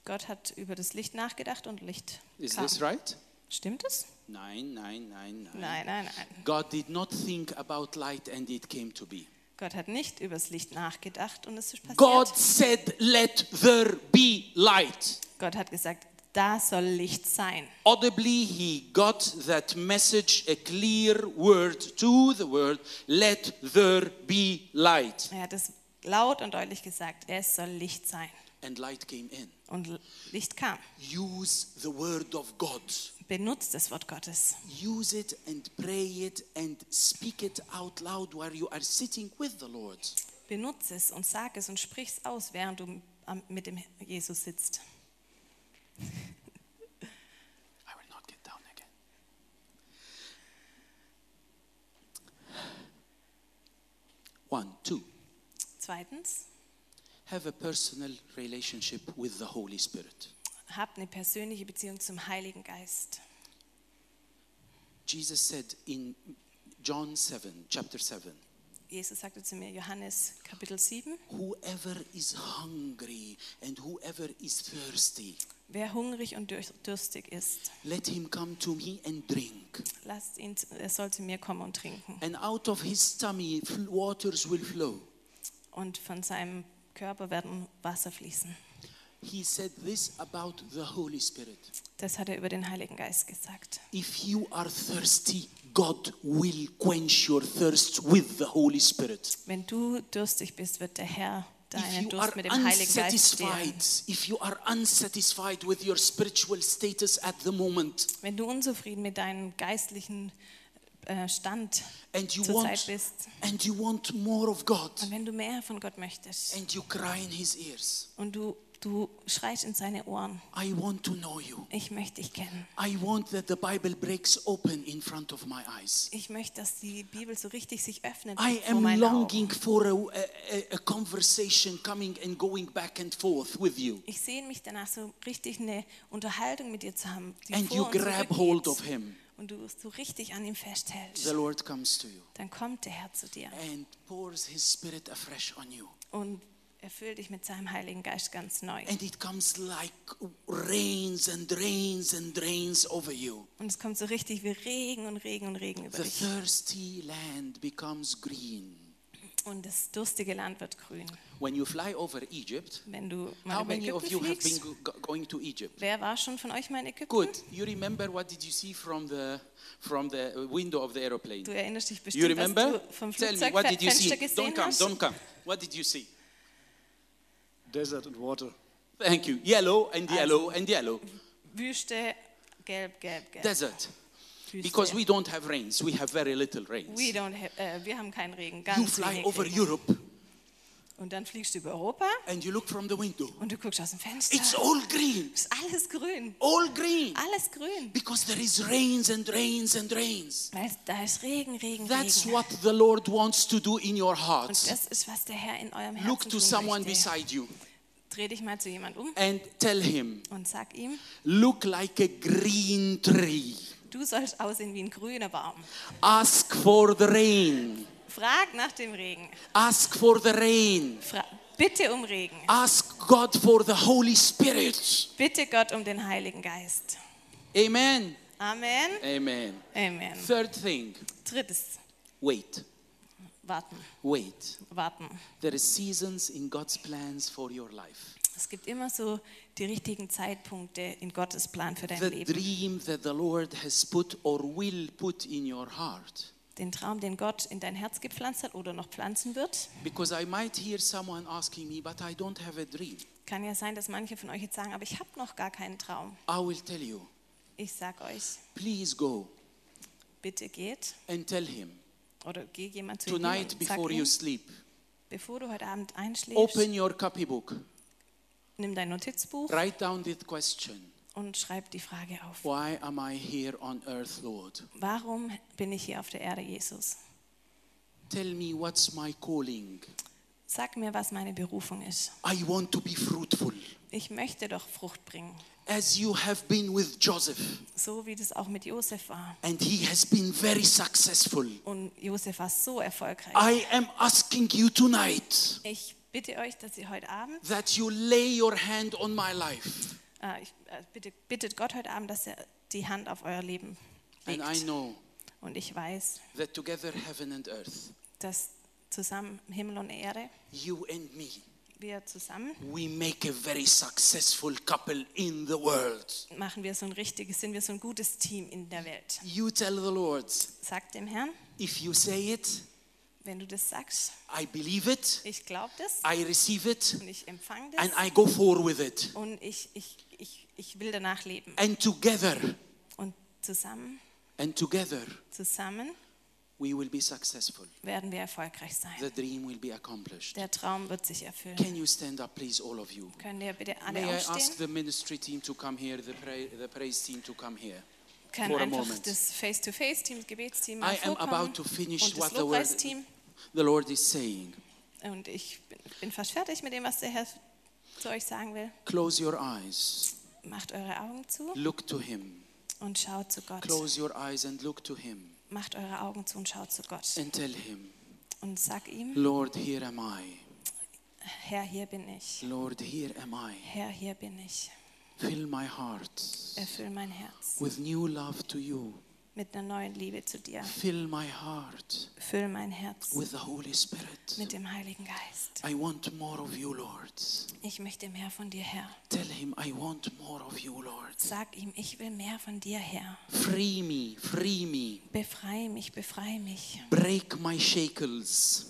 Gott hat über das Licht nachgedacht und Licht Is kam. this right? Stimmt es? Nein, nein, nein, nein. Nein, nein, nein. God did not think about light and it came to be. Gott hat nicht über das Licht nachgedacht und es ist passiert. God said, Let there be light. Gott hat gesagt, da soll Licht sein. Audibly, he got that message, a clear word to the word, let there be light. Er hat es laut und deutlich gesagt, es soll Licht sein. And light came in. Und Licht kam. Use the word of God. benutzt das Wort Gottes. Use it and pray it and speak it out loud while you are sitting with the Lord. Benutze es und sag es und sprich es aus, während du mit dem Jesus sitzt. [laughs] I will not get down again. One, two. Zweitens, Have a personal relationship with the Holy Spirit. habt eine persönliche Beziehung zum Heiligen Geist. Jesus said in John 7, chapter 7, Jesus sagte zu mir, Johannes Kapitel 7, whoever is hungry and whoever is thirsty, wer hungrig und durstig ist, let him come to me and drink. lasst ihn, er soll zu mir kommen und trinken. And out of his tummy waters will flow. Und von seinem Körper werden Wasser fließen. He said this about the Holy Spirit. Das hat er über den Heiligen Geist gesagt. If you are thirsty, God will quench your thirst with the Holy Spirit. Wenn du durstig bist, wird der Herr deinen Durst mit dem Heiligen Geist stillen. if you are unsatisfied with your spiritual status at the moment, Wenn du unzufrieden mit deinem geistlichen äh, Stand and you zurzeit want bist and you want more of God, und wenn du mehr von Gott möchtest and you cry in His ears, und du, du schreist in seine Ohren, I want to know you. ich möchte dich kennen. I want that the Bible breaks open in front of my eyes. Ich möchte, dass die Bibel so richtig sich öffnet I vor am meinen longing Augen. for a, a, a conversation coming and going back and forth with you. Ich sehne mich danach, so richtig eine Unterhaltung mit dir zu haben, die And vor you und grab hold of Him. Und du so richtig an ihm festhältst. The Lord comes to you Dann kommt der Herr zu dir and pours His Spirit afresh on you. und erfüllt dich mit seinem Heiligen Geist ganz neu. And it comes like rains and rains and rains over you. Und es kommt so richtig wie Regen und Regen und Regen über The dich. thirsty land becomes green. Und das durstige Land wird grün. When you fly over Egypt, Wenn du mal how über many of Ägypten you have been fliegst, go- go- going to Egypt? wer war schon von euch mal in Ägypten? Good. You remember what did you see from the from the window of the aeroplane? Du erinnerst dich You bestimmt, was remember? du vom Tell me, what did you see? Flugzeugfenster Don't gesehen come, hast. don't come. What did you see? Desert and water. Thank you. Yellow and yellow and yellow. Wüste, gelb, gelb, gelb. Desert. Wüste. Because we don't have rains. We have very little rains. We don't have, äh, wir haben keinen Regen, You fly over Regen. Europe Und dann fliegst du über Europa and you look from the window. und du guckst aus dem Fenster. It's all green. ist alles grün. All green. Alles grün. Because there is rains and rains and rains. Weil da ist Regen, Regen, That's Regen. what the Lord wants to do in your Und hearts. das ist, was der Herr in eurem Herzen Look to someone möchte. beside you Dreh dich mal zu jemand um and tell him, und sag ihm, look like a green tree. du sollst aussehen wie ein grüner Baum. Ask for the rain. Frag nach dem Regen. Ask for the rain. Fra bitte um Regen. Ask God for the Holy Spirit. Bitte Gott um den Heiligen Geist. Amen. Amen. Amen. Amen. Third thing, Drittes, wait. warten, Wait. warten. There is seasons in God's plans for your life. Es gibt immer so die richtigen Zeitpunkte in Gottes Plan für dein The Leben. dream that the Lord has put or will put in your heart. Den Traum, den Gott in dein Herz gepflanzt hat oder noch pflanzen wird. Because I might hear someone asking me, but I don't have a dream. Kann ja sein, dass manche von euch jetzt sagen, aber ich habe noch gar keinen Traum. I will tell you, Ich sag euch, please go bitte geht and tell him oder geh jemand zu tonight ihm und sag before ihm, you sleep. bevor du heute Abend einschläfst, Open your copybook, nimm dein Notizbuch write down this question und schreib die Frage auf. Why am I here on earth, Lord? Warum bin ich hier auf der Erde, Jesus? Tell me what's my calling. Sag mir, was meine Berufung ist. I want to be fruitful. Ich möchte doch Frucht bringen, As you have been with Joseph, so wie das auch mit Josef war. and he has been very successful. Und Josef war so erfolgreich. I am asking you tonight Ich bitte euch, dass ihr heute Abend, that you lay your hand on my life. Äh, ich, äh, bitte, bittet Gott heute Abend, dass er die Hand auf euer Leben And I legt. know Und ich weiß, that together, heaven and earth, dass zusammen Himmel und Erde, you and me, wir zusammen we make a very successful couple in the world. machen wir so ein richtiges, sind wir so ein gutes Team in der Welt. You tell the Lord, Sag dem Herrn, if you say it, wenn du das sagst, I believe it, ich glaube das I receive it, und ich empfange das and I go forward with it. und ich, ich, ich, ich will danach leben. And together, Und Zusammen, And together zusammen we will be successful. werden wir erfolgreich sein. The dream will be accomplished. Der Traum wird sich erfüllen. Can you stand up, please, all of you? Können wir bitte alle May I ask aufstehen? the ministry team to come here, the, pra- the praise team to come here? Kann for a einfach moment. das Face-to-Face-Team, das Gebetsteam mal I am vorkommen about to finish und what das the word, Lobpreisteam. the Lord is saying. Und ich bin, bin fast fertig mit dem, was der Herr zu euch sagen will. Close your eyes, Macht eure Augen zu look to Him. und schaut zu Gott. Close your eyes and look to Him Macht eure Augen zu und schaut zu Gott. and tell Him, Und sag ihm, Lord, here am I. Herr, hier bin ich. Lord, here am I. Herr, hier bin ich. Fill my heart Erfüll mein Herz with new love to you. Mit einer neuen Liebe zu dir. Fill my heart Füll mein Herz with the Holy Spirit. mit dem Heiligen Geist. I want more of you, Lord. Ich möchte mehr von dir, Herr. Tell him, I want more of you, Lord. Sag ihm, ich will mehr von dir, Herr. Free me, free me. Befreie mich, befreie mich. Break my shackles,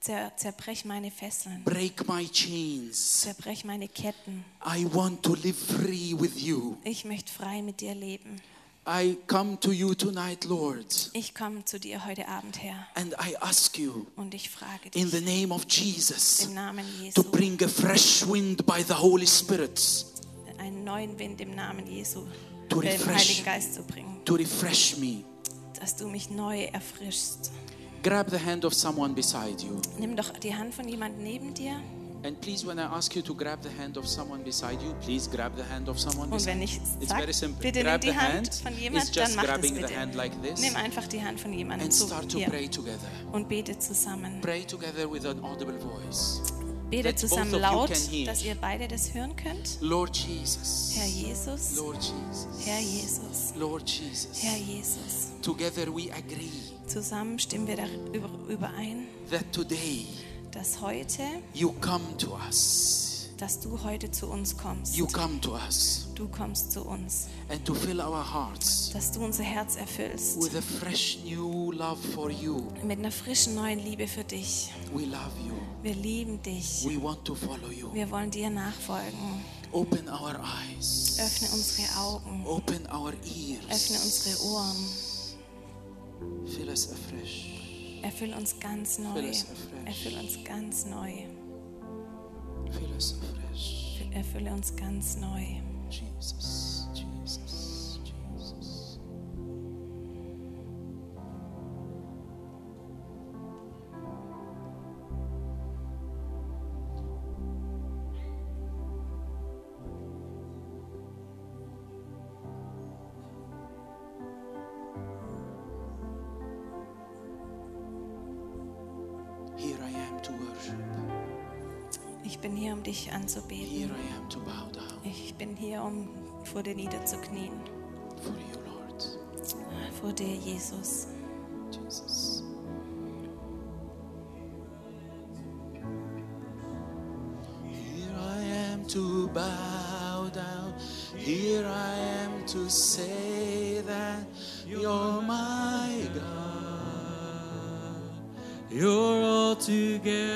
Zer, zerbrech meine Fesseln. break my chains. Zerbrech meine Ketten. I want to live free with you. Ich möchte frei mit dir leben. I come to you tonight, Lord, Ich komme zu dir heute Abend, Herr. and I ask you Und ich frage in dich the name of Jesus im Namen to Jesu bring a fresh wind by the Holy Spirit einen neuen Wind im Namen Jesu To refresh. Heiligen Geist zu bringen. to refresh me. Dass du mich neu erfrischst. Grab the hand of someone beside you. Nimm doch die Hand von jemandem neben dir. And please, when I ask you to grab the hand of someone beside you, please grab the hand of someone Und beside wenn ich It's sage, very simple. bitte nimm grab die the Hand von jemand, dann just mach das grabbing the bitte. hand like this. Nimm einfach die Hand von jemandem And zu start to hier pray together. und bete zusammen. Pray together with an audible voice. Bete that zusammen laut, dass ihr beide das hören könnt. Lord Jesus. Herr Jesus, Lord Jesus. Herr Jesus, Lord Jesus. Herr Jesus. Together we agree Zusammen stimmen wir darüber überein, that today dass heute, you come to us. dass du heute zu uns kommst. You come to us Du kommst zu uns, and to fill our hearts dass du unser Herz erfüllst with a fresh new love for you. mit einer frischen neuen Liebe für dich. We love you. Wir lieben dich. We want to follow you. Wir wollen dir nachfolgen. Open our eyes. Öffne unsere Augen. Open our ears. Öffne unsere Ohren. Fill us afresh. Erfüll uns ganz neu. Erfüll uns ganz neu. Erfülle uns ganz neu. Jesus, Ich bin hier, um dich anzubeten. Ich bin hier, um vor dir niederzuknien. Vor dir, Jesus. Jesus. Here I am to bow down. Here I am to say that you're my God. You're altogether lovely,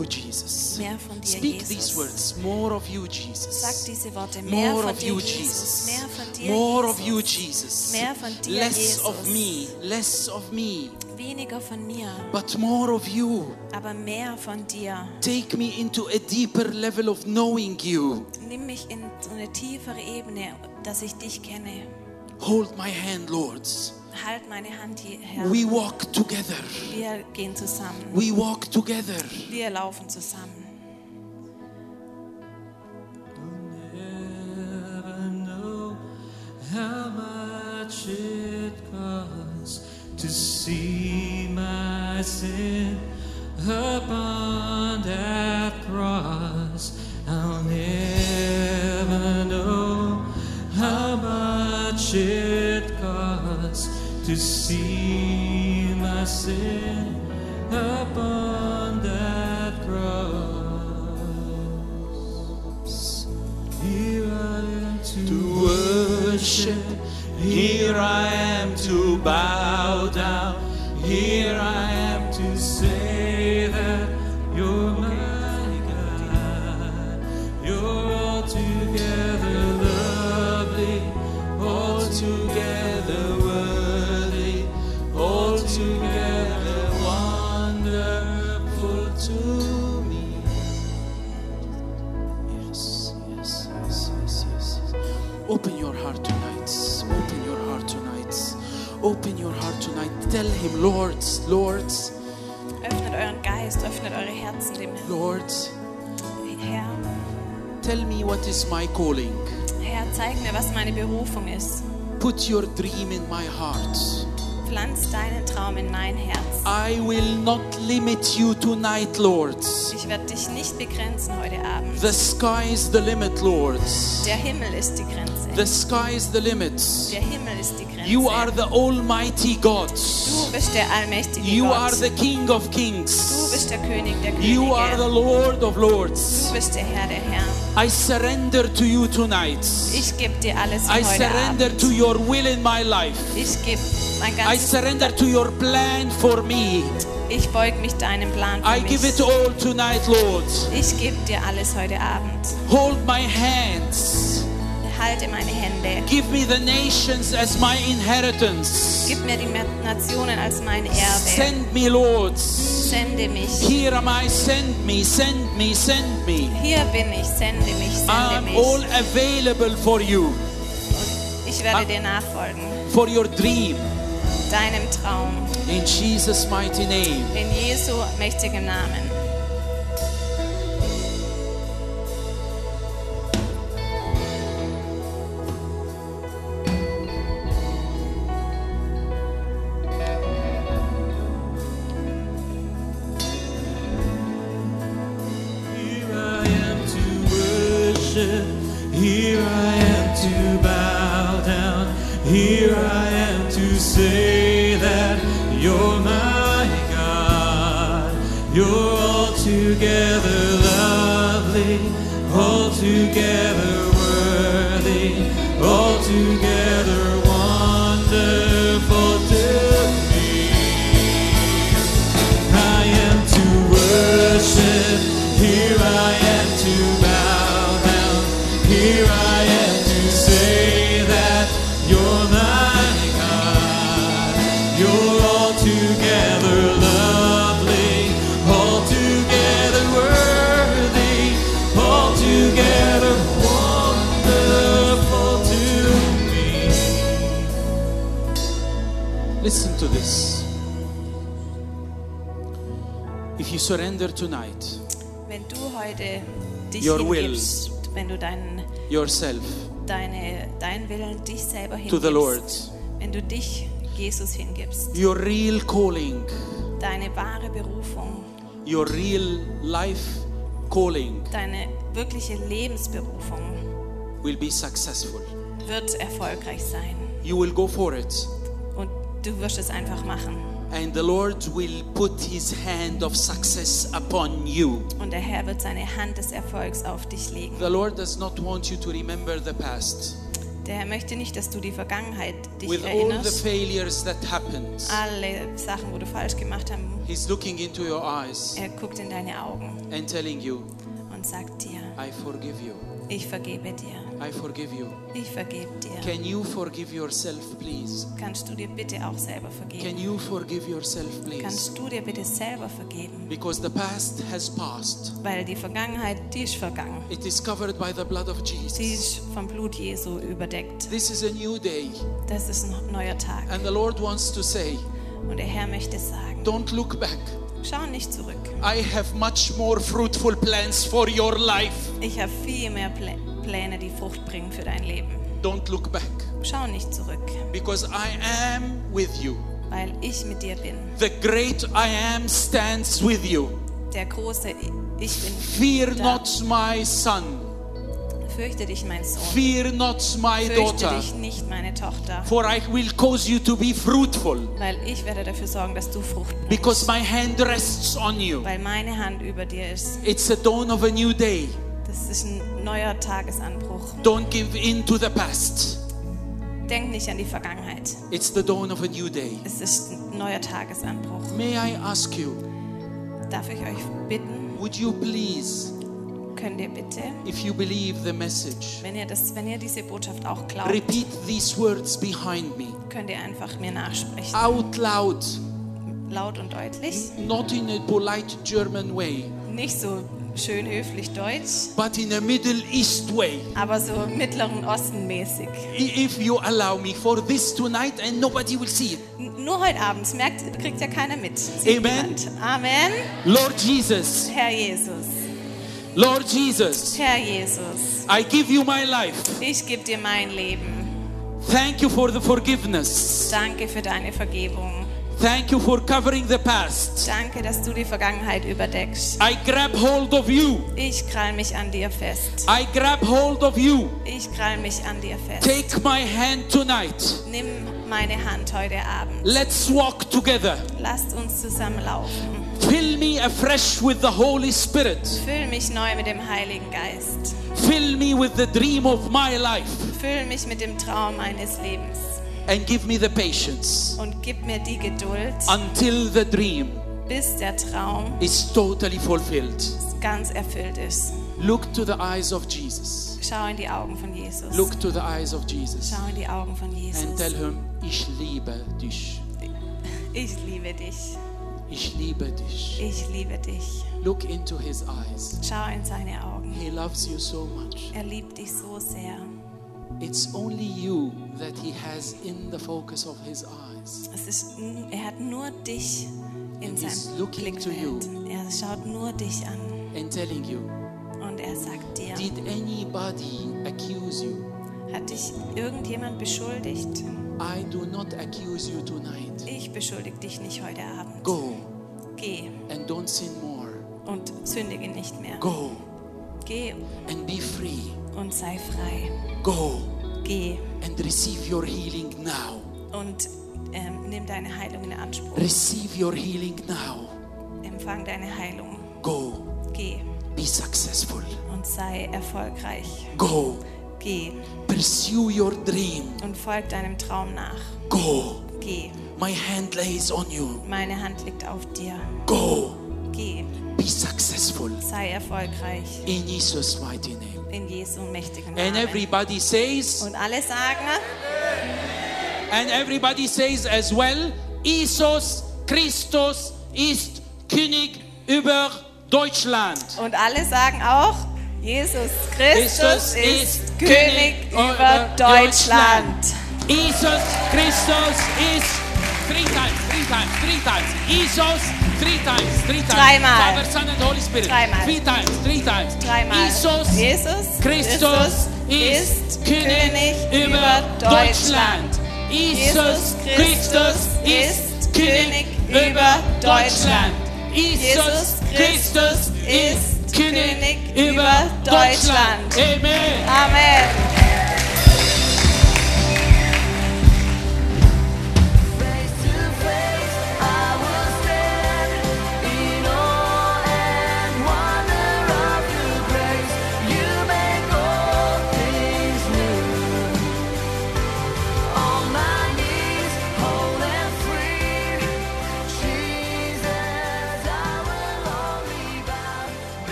you, Jesus. Mehr von dir, Speak these words. More of you, Sag Jesus. diese Worte. Mehr More of you, Jesus. Jesus. Mehr von dir, More of you, Jesus. Mehr von dir, Less of me. Less of me. Weniger von mir, But more of you. aber mehr von dir. Take me into a deeper level of knowing you. Nimm mich in so eine tiefere Ebene, dass ich dich kenne. Hold my hand, Lord. Halt meine Hand. We walk together. Wir gehen zusammen. We walk together. Wir laufen zusammen. to see my sin upon that cross. To see my sin upon that cross. Here I am to, worship. Here I am to bow down. Here I am Open your heart tonight. Tell him, Lord, Lord, Öffnet euren Geist, öffnet eure Herzen dem Lord, Herr. tell me what is my calling. Herr, zeig mir, was meine Berufung ist. Put your dream in my heart. Pflanz deinen Traum in mein Herz. I will not limit you tonight, Lord. Ich werde dich nicht begrenzen heute Abend. The sky is the limit, Lord. Der Himmel ist die Grenze. The sky is the limit. Der Himmel ist die Grenze. You are the Almighty God. Du bist der allmächtige You Gott. are the King of du Kings. bist der König der Könige. You are the Lord of Lords. du bist der Herr der Herren. I surrender to you tonight. Ich gebe dir alles I heute surrender Abend. to your will in my life. Ich gebe mein I ganzes surrender to your plan for me. Ich beug mich deinem Plan für I mich. give it all tonight, Lord. Ich gebe dir alles heute Abend. Hold my hands. Halte meine Hände. Give me the nations as my inheritance. Gib mir die Nationen als mein Erbe. Send me, Lord. Sende mich. Here am I. Send me, send me, send me. Hier bin ich. Sende mich. Sende I'm mich. all available for you, Ich werde dir nachfolgen. for your dream. Deinem Traum. In Jesus' mighty name. In Jesu mächtigem Namen. Say that you're my God. You're altogether lovely, altogether worthy, altogether wonderful to me. I am to worship. Here I am this. If you surrender tonight, Wenn du heute dich Your will. hingibst, wenn du deinen, yourself deine, deinen Willen, dich selber to hingibst, the Lord, wenn du dich Jesus hingibst, your real calling, deine wahre Berufung, your real life calling deine wirkliche Lebensberufung will be successful. wird erfolgreich sein. You will go for it, du wirst es einfach machen. and the Lord will put his hand of success upon you. Und der Herr wird seine Hand des Erfolgs auf dich legen. The Lord does not want you to remember the past Der Herr möchte nicht, dass du die Vergangenheit dich with erinnerst. happened. Alle Sachen, wo du falsch gemacht hast. He's looking into your eyes Er guckt in deine Augen and telling you, und sagt dir, I forgive you. ich vergebe dir. I forgive you. Ich vergebe dir. Can you forgive yourself, please? Kannst du dir bitte auch selber Can vergeben? you forgive yourself, please? Kannst du dir bitte selber vergeben? Because the past has passed. Weil die Vergangenheit, die ist vergangen. It is covered by the blood of Sie Jesus. ist vom Blut Jesu überdeckt. This is a new day. Das ist ein neuer Tag. And the Lord wants to say, Und der Herr möchte sagen, don't look back. schau nicht zurück. I have much more fruitful plans for your life. Ich habe viel mehr Plä- Pläne, die Frucht bringen für dein Leben. Don't look back Schau nicht zurück, because I am with you. weil ich mit dir bin. The great I am stands with you. Der große Ich bin. Fear da. not, my son. Fürchte dich, mein Sohn. Fear not, my Fürchte daughter. dich nicht, meine Tochter. For I will cause you to be fruitful Weil ich werde dafür sorgen, dass du Frucht bringst. because my hand rests on you. Weil meine Hand über dir ist. It's a dawn of a new day. Das ist ein neuer Tagesanbruch. Don't give in to the past. Denk nicht an die Vergangenheit. It's the dawn of a new day. Es ist ein neuer Tagesanbruch. May I ask you, Darf ich euch bitten, would you please, könnt ihr bitte, if you believe the message, wenn ihr, das, wenn ihr diese Botschaft auch glaubt, repeat these words behind me könnt ihr einfach mir nachsprechen. out loud, Laut und deutlich. not in a polite German way, Nicht so schön höflich deutsch, but in a Middle East way. aber so Mittleren Osten mäßig. If you allow me for this tonight and nobody will see it. Nur heute Abend, merkt, kriegt ja keiner mit. Sieht Amen. niemand. Amen. Lord Jesus, Herr Jesus, Lord Jesus, Herr Jesus, I give you my life. ich gebe dir mein Leben. Thank you for the forgiveness. Danke für deine Vergebung. Thank you for covering the past. Danke, dass du die Vergangenheit überdeckst. I grab hold of you. Ich krall mich an dir fest. I grab hold of you. Ich krall mich an dir fest. Take my hand tonight. Nimm meine Hand heute Abend. Let's walk together. Lasst uns zusammen laufen. Fill me afresh with the Holy Spirit. Füll mich neu mit dem Heiligen Geist. Fill me with the dream of my life. Füll mich mit dem Traum meines Lebens. And give me the patience Und gib mir die Geduld, until the dream bis der Traum is totally fulfilled. ganz erfüllt ist. Look to the eyes of Jesus. Schau in die Augen von Jesus. Look to the eyes of Jesus. Schau in die Augen von And tell Jesus. him, ich liebe dich. Ich liebe dich. Ich liebe dich. Ich liebe dich. Look into his eyes. Schau in seine Augen. He loves you so much. Er liebt dich so sehr. It's only you that he has in the focus of his eyes. Es ist, er hat nur dich in seinem looking to Blickfeld. Er schaut nur dich an And telling you, und er sagt dir, did anybody accuse you? hat dich irgendjemand beschuldigt? I do not accuse you tonight. Ich beschuldige dich nicht heute Abend. Go Geh and don't sin more. und sündige nicht mehr. Go Geh and be free. und sei frei. Go Geh and receive your healing now. und ähm, nimm deine Heilung in Anspruch. Receive your healing now. Empfang deine Heilung. Go. Geh Be successful. und sei erfolgreich. Go. Geh Pursue your dream. und folg deinem Traum nach. Go. Geh. My hand lays on you. Meine Hand liegt auf dir. Go. Geh. Be successful. Sei erfolgreich. In Jesus' mighty name. In Jesu mächtigen And Namen. everybody says, Und alle sagen, and everybody says as well, Jesus Christus ist König über Deutschland. und alle sagen auch, Jesus Christus Jesus ist König über Deutschland. Jesus Christus ist three times, three times, three times. Jesus three times, three times. Dreimal. Father, Son and Holy Spirit. Dreimal. Three times, three times. Dreimal. Jesus Jesus Christus ist König über Deutschland. Jesus Christus ist König über Deutschland. Jesus Christus ist König über Deutschland. Amen. Amen.